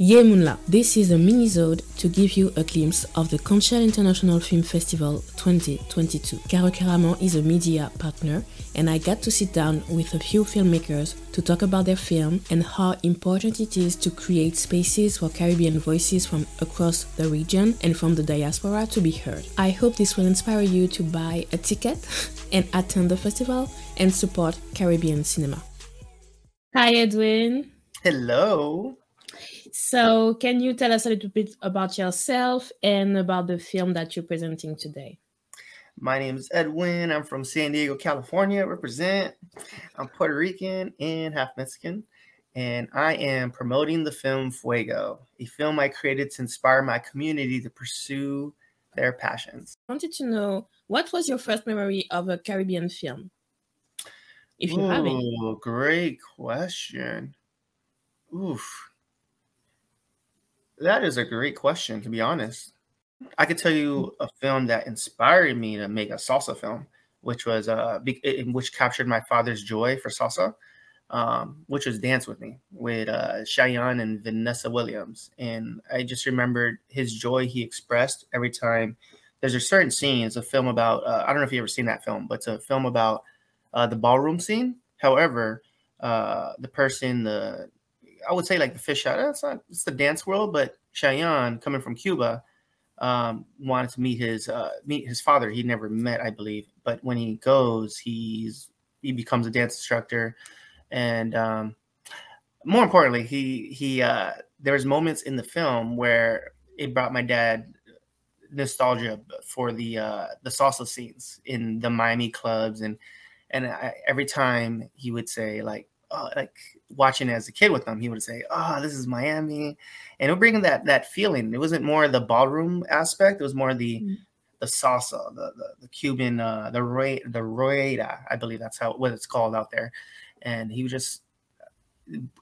Yemunla, this is a mini-sode to give you a glimpse of the Conch Shell International Film Festival 2022. Caro Caraman is a media partner and I got to sit down with a few filmmakers to talk about their film and how important it is to create spaces for Caribbean voices from across the region and from the diaspora to be heard. I hope this will inspire you to buy a ticket and attend the festival and support Caribbean cinema. Hi, Edwin. Hello. So, can you tell us a little bit about yourself and about the film that you're presenting today? My name is Edwin. I'm from San Diego, California. Represent. I'm Puerto Rican and half Mexican, and I am promoting the film Fuego, a film I created to inspire my community to pursue their passions. I wanted to know what was your first memory of a Caribbean film, if you Ooh, have it. Great question. Oof. That is a great question, to be honest. I could tell you a film that inspired me to make a salsa film, which was uh, in which captured my father's joy for salsa, um, which was Dance with Me with uh, Chayanne and Vanessa Williams. And I just remembered his joy he expressed every time. There's a certain scene. It's a film about. Uh, I don't know if you ever seen that film, but it's a film about uh, the ballroom scene. However, uh, the person, the I would say like the fish out. It's not it's the dance world, but Chayanne coming from Cuba um, wanted to meet his uh, meet his father. He never met, I believe, but when he goes, he's he becomes a dance instructor, and um, more importantly, he he uh, there was moments in the film where it brought my dad nostalgia for the uh, the salsa scenes in the Miami clubs and and I, every time he would say like uh, like watching as a kid with them, he would say, "Oh, this is Miami," and it would bring that that feeling. It wasn't more the ballroom aspect; it was more the mm. the salsa, the the, the Cuban, uh, the roy, the rueda, I believe that's how what it's called out there. And he was just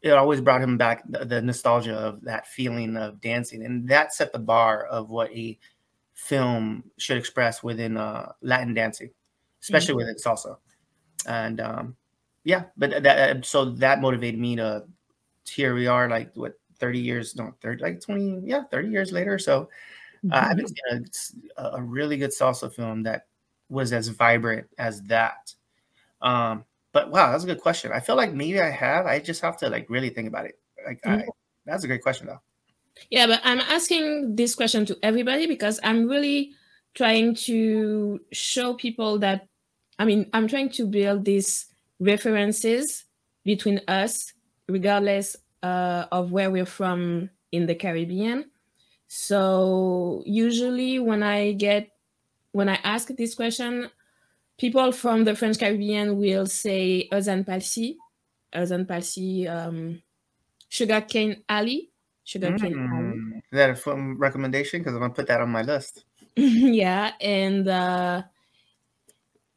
it always brought him back the, the nostalgia of that feeling of dancing, and that set the bar of what a film should express within uh, Latin dancing, especially mm-hmm. within salsa. And um, yeah, but that so that motivated me to here we are like what 30 years no 30 like 20 yeah 30 years later so uh, I've been mm-hmm. seeing a, a, really good salsa film that was as vibrant as that um but wow that's a good question I feel like maybe I have I just have to like really think about it like mm-hmm. I, that's a great question though yeah but I'm asking this question to everybody because I'm really trying to show people that I mean I'm trying to build this references between us, regardless uh, of where we're from in the Caribbean. So usually when I get when I ask this question, people from the French Caribbean will say Euzhan Palcy, Euzhan Palcy, um, Sugarcane Alley, Sugarcane mm. Alley. Is that a film recommendation? Because I'm gonna put that on my list. yeah, and uh,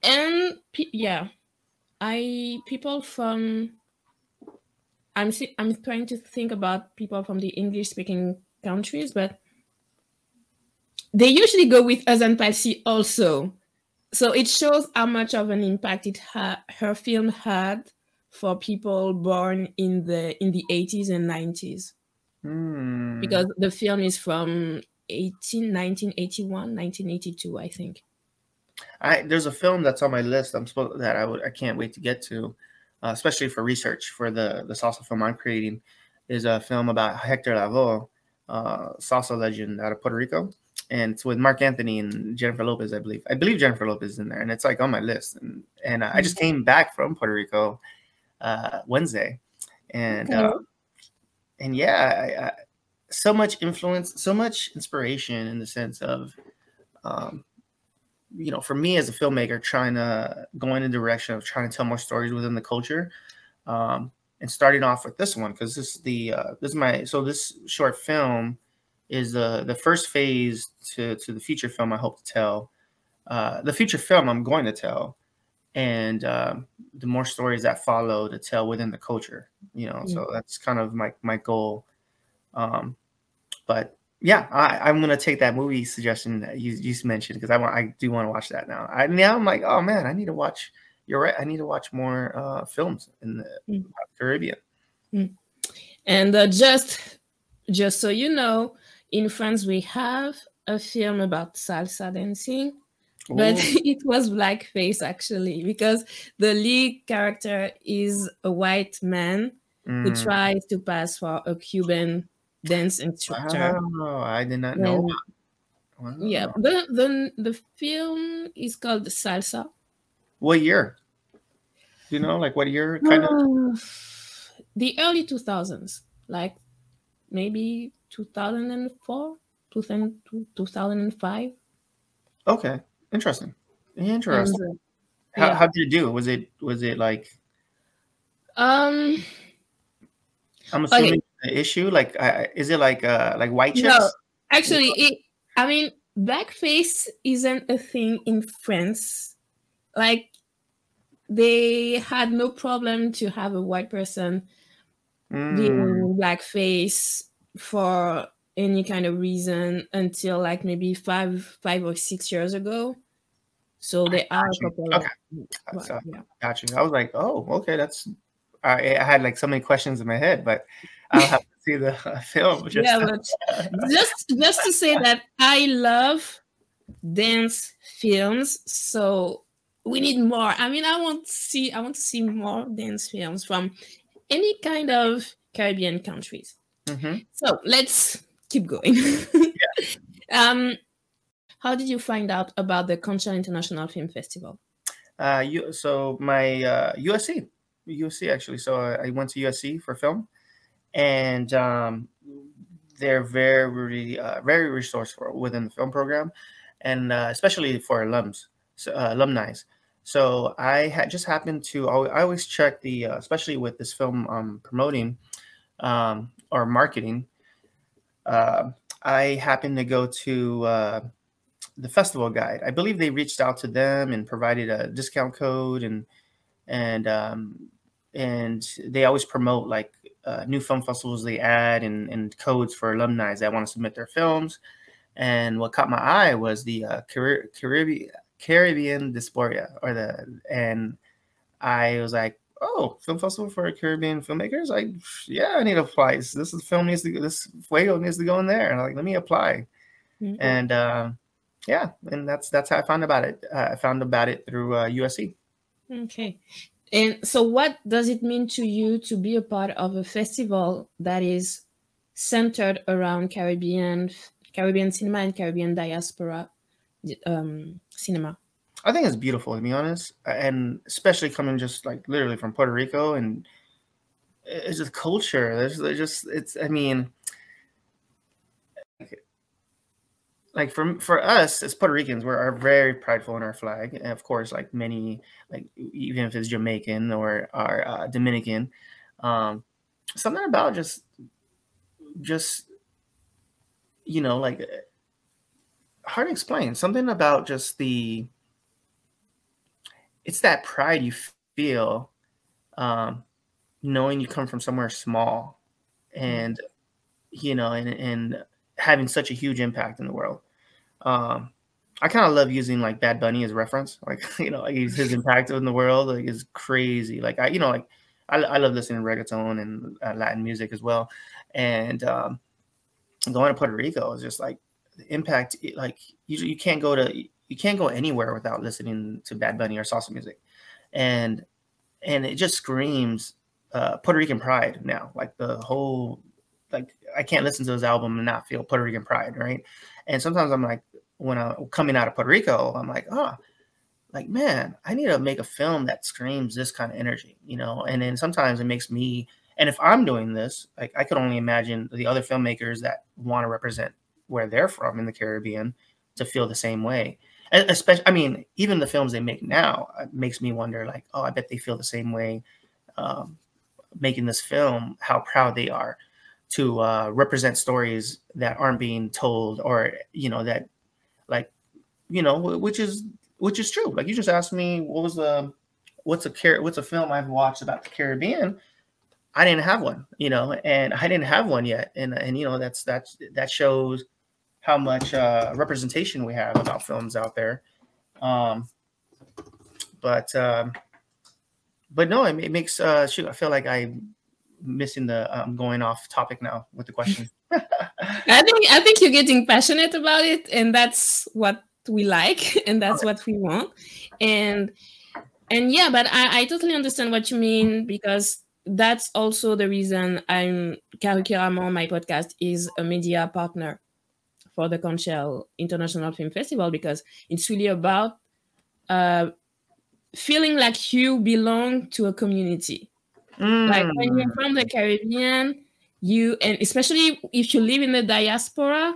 and yeah, I people from I'm I'm trying to think about people from the English speaking countries, but they usually go with Euzhan Palcy also. So it shows how much of an impact it ha- her film had for people born in the in the 80s and 90s. Hmm. Because the film is from 18 1981 1982 I think. I there's a film that's on my list. I'm supposed that I would I can't wait to get to, uh, especially for research for the the salsa film I'm creating. Is a film about Hector Lavoe, uh, salsa legend out of Puerto Rico, and it's with Marc Anthony and Jennifer Lopez, I believe. I believe Jennifer Lopez is in there, and it's like on my list. And and uh, I just came back from Puerto Rico uh, Wednesday, and okay. uh, and yeah, I, I, so much influence, so much inspiration in the sense of um, you know, for me as a filmmaker, trying to go in the direction of trying to tell more stories within the culture, um, and starting off with this one because this is the uh, this is my so this short film is the the first phase to to the feature film I hope to tell. Uh, the feature film I'm going to tell, and um, the more stories that follow to tell within the culture. You know, mm-hmm. so that's kind of my my goal. Um, but yeah, I, am gonna take that movie suggestion that you, you mentioned because I want I do want to watch that now. I now I'm like, oh man, I need to watch. You're right. I need to watch more uh, films in the mm. Caribbean. Mm. And uh, just just so you know, in France we have a film about salsa dancing, but it was blackface actually because the lead character is a white man mm. who tries to pass for a Cuban dance instructor. Oh, I did not know. And, wow. Yeah, the, the the film is called Salsa. What year? Do you know, like what year? Kind uh, of the early two thousands, like maybe two thousand and four, 2005. Okay, interesting. Interesting. And, uh, how, yeah. how did it do? Was it was it like? Um, I'm assuming okay. Issue like uh, is it like uh like white chicks? No, actually, it. I mean, blackface isn't a thing in France. Like, they had no problem to have a white person mm. being blackface for any kind of reason until like maybe five five or six years ago. So there are a couple. Okay, of, so, yeah. got you. I was like, oh, okay, that's. I, I had like so many questions in my head, but I'll have to see the film. Just yeah, but just just to say that I love dance films, so we need more. I mean, I want to see I want to see more dance films from any kind of Caribbean countries. Mm-hmm. So let's keep going. yeah. um, how did you find out about the Concha International Film Festival? Uh, you, so my uh, USC, USC actually. So I went to USC for film, and um, they're very, uh, very resourceful within the film program, and uh, especially for alums, so, uh, alumni. So I had just happened to. I always check the, uh, especially with this film um, promoting um, or marketing uh, I happened to go to uh, the festival guide. I believe they reached out to them and provided a discount code and and um, and they always promote like uh, new film festivals they add and, and codes for alumni that want to submit their films. And what caught my eye was the uh, Caribbean Caribbean Diaspora or the and I was like, oh, film festival for Caribbean filmmakers. Like, yeah, I need to apply. This is film needs to this Fuego needs to go in there, and I'm like, let me apply. Mm-hmm. And uh, yeah, and that's that's how I found about it. Uh, I found about it through uh, USC. Okay. And so, what does it mean to you to be a part of a festival that is centered around Caribbean Caribbean cinema and Caribbean diaspora um, cinema? I think it's beautiful to be honest, and especially coming just like literally from Puerto Rico, and it's just culture. There's, there's just it's. I mean, like for for us as Puerto Ricans, we're very prideful in our flag, and of course, like many, like even if it's Jamaican or our uh, Dominican, um, something about just just you know like hard to explain. Something about just the it's that pride you feel um, knowing you come from somewhere small mm-hmm. and you know and, and having such a huge impact in the world um, i kind of love using like bad bunny as reference like you know like his impact in the world like is crazy like i you know like i, I love listening to reggaeton and uh, latin music as well and um, going to puerto rico is just like the impact like you, you can't go to you can't go anywhere without listening to Bad Bunny or salsa music, and and it just screams uh, Puerto Rican pride now. Like the whole, like I can't listen to his album and not feel Puerto Rican pride, right? And sometimes I'm like, when I'm coming out of Puerto Rico, I'm like, oh, like man, I need to make a film that screams this kind of energy, you know. And then sometimes it makes me, and if I'm doing this, like I could only imagine the other filmmakers that want to represent where they're from in the Caribbean to feel the same way especially i mean even the films they make now uh, makes me wonder like oh i bet they feel the same way um, making this film how proud they are to uh, represent stories that aren't being told or you know that like you know which is which is true like you just asked me what was the what's a car what's a film i've watched about the caribbean i didn't have one you know and i didn't have one yet and and you know that's that's that shows how much uh, representation we have about films out there. Um, but um, but no, it, it makes uh, shoot. I feel like I'm missing the. I'm going off topic now with the question. I think I think you're getting passionate about it, and that's what we like, and that's what we want. And and yeah, but I, I totally understand what you mean because that's also the reason I'm Curriculum my podcast is a media partner for the Conch Shell International Film Festival because it's really about uh, feeling like you belong to a community. Mm. Like when you're from the Caribbean, you and especially if you live in the diaspora,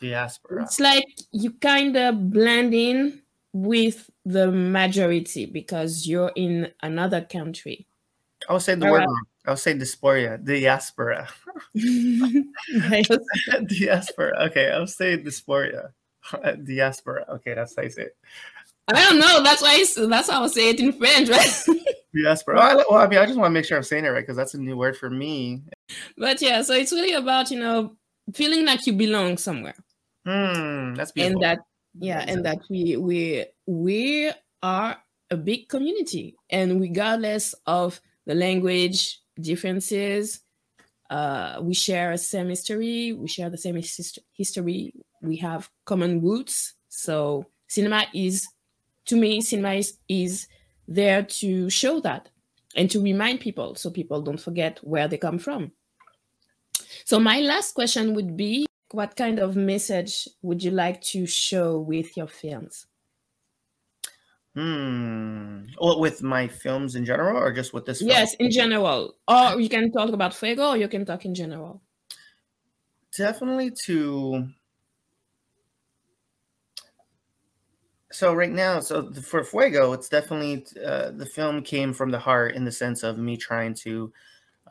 diaspora, it's like you kind of blend in with the majority because you're in another country. I was saying the word wrong. I was saying dysphoria, diaspora. diaspora. Okay, i'll say dysphoria. diaspora. Okay, that's how you say it. I don't know. That's why. That's how I say it in French, right? diaspora. Well, I, well, I mean, I just want to make sure I'm saying it right because that's a new word for me. But yeah, so it's really about you know feeling like you belong somewhere. Hmm, that's beautiful. And that yeah, and that we we we are a big community, and regardless of the language differences. Uh, we share a same history. We share the same history. We have common roots. So cinema is, to me, cinema is, is there to show that and to remind people so people don't forget where they come from. So my last question would be, what kind of message would you like to show with your films? Hmm. Well, with my films in general, or just with this? Film? Yes, in general. Or you can talk about Fuego, or you can talk in general. Definitely to. So right now, so for Fuego, it's definitely uh, the film came from the heart in the sense of me trying to,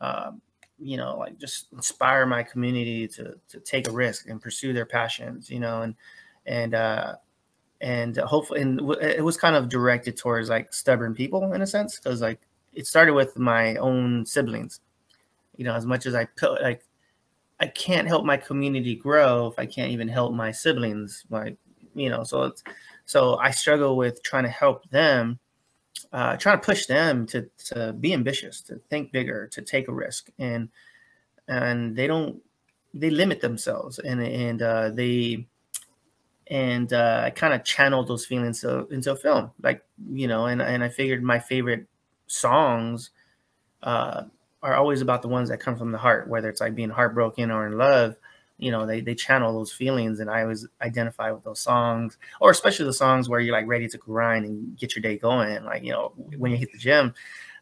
uh, you know, like just inspire my community to to take a risk and pursue their passions, you know, and and uh, and hopefully and it was kind of directed towards like stubborn people in a sense because like it started with my own siblings. You know as much as i put like i can't help my community grow if i can't even help my siblings like you know so it's so i struggle with trying to help them uh, trying to push them to to be ambitious to think bigger to take a risk. And and they don't they limit themselves. And and uh, they and uh, I kind of channeled those feelings into, film, like you know, and and I figured my favorite songs uh, are always about the ones that come from the heart, whether it's like being heartbroken or in love. You know, they they channel those feelings, and I always identify with those songs, or especially the songs where you're like ready to grind and get your day going, like you know when you hit the gym.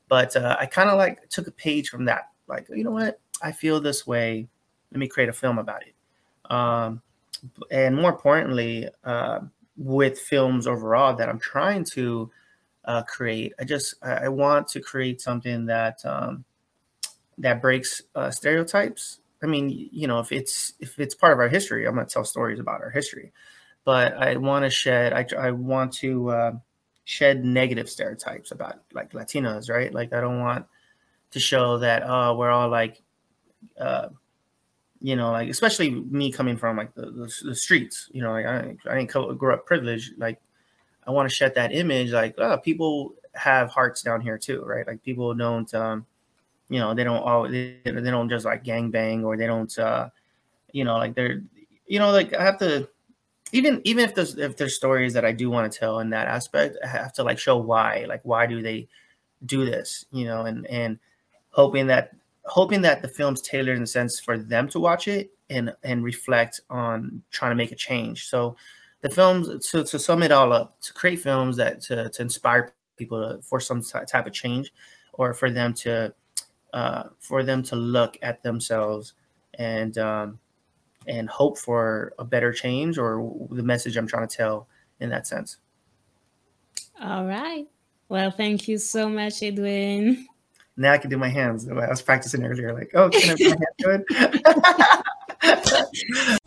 But uh, I kind of like took a page from that, like you know what, I feel this way. Let me create a film about it. Um, and more importantly, uh, with films overall that I'm trying to uh, create, I just I want to create something that um, that breaks uh, stereotypes. I mean, you know, if it's if it's part of our history, I'm going to tell stories about our history, but I want to shed. I I want to uh, shed negative stereotypes about like Latinos, right? Like I don't want to show that oh we're all like uh, you know, like especially me coming from like the, the, the streets, you know, like I, I didn't grow up privileged. Like I want to shed that image. Like oh, people have hearts down here too, right? Like people don't, um, you know, they don't they, they don't just like gang bang or they don't, uh, you know, like they're, you know, like I have to even even if there's if there's stories that I do want to tell in that aspect, I have to like show why, like why do they do this, you know, and and hoping that hoping that the film's tailored in a sense for them to watch it and and reflect on trying to make a change. So the films to, to sum it all up, to create films that to, to inspire people to, for some type of change or for them to uh, for them to look at themselves and um, and hope for a better change or the message I'm trying to tell in that sense. All right. Well, thank you so much, Edwin. Now I can do my hands. I was practicing earlier, like, oh, can I do my hands good?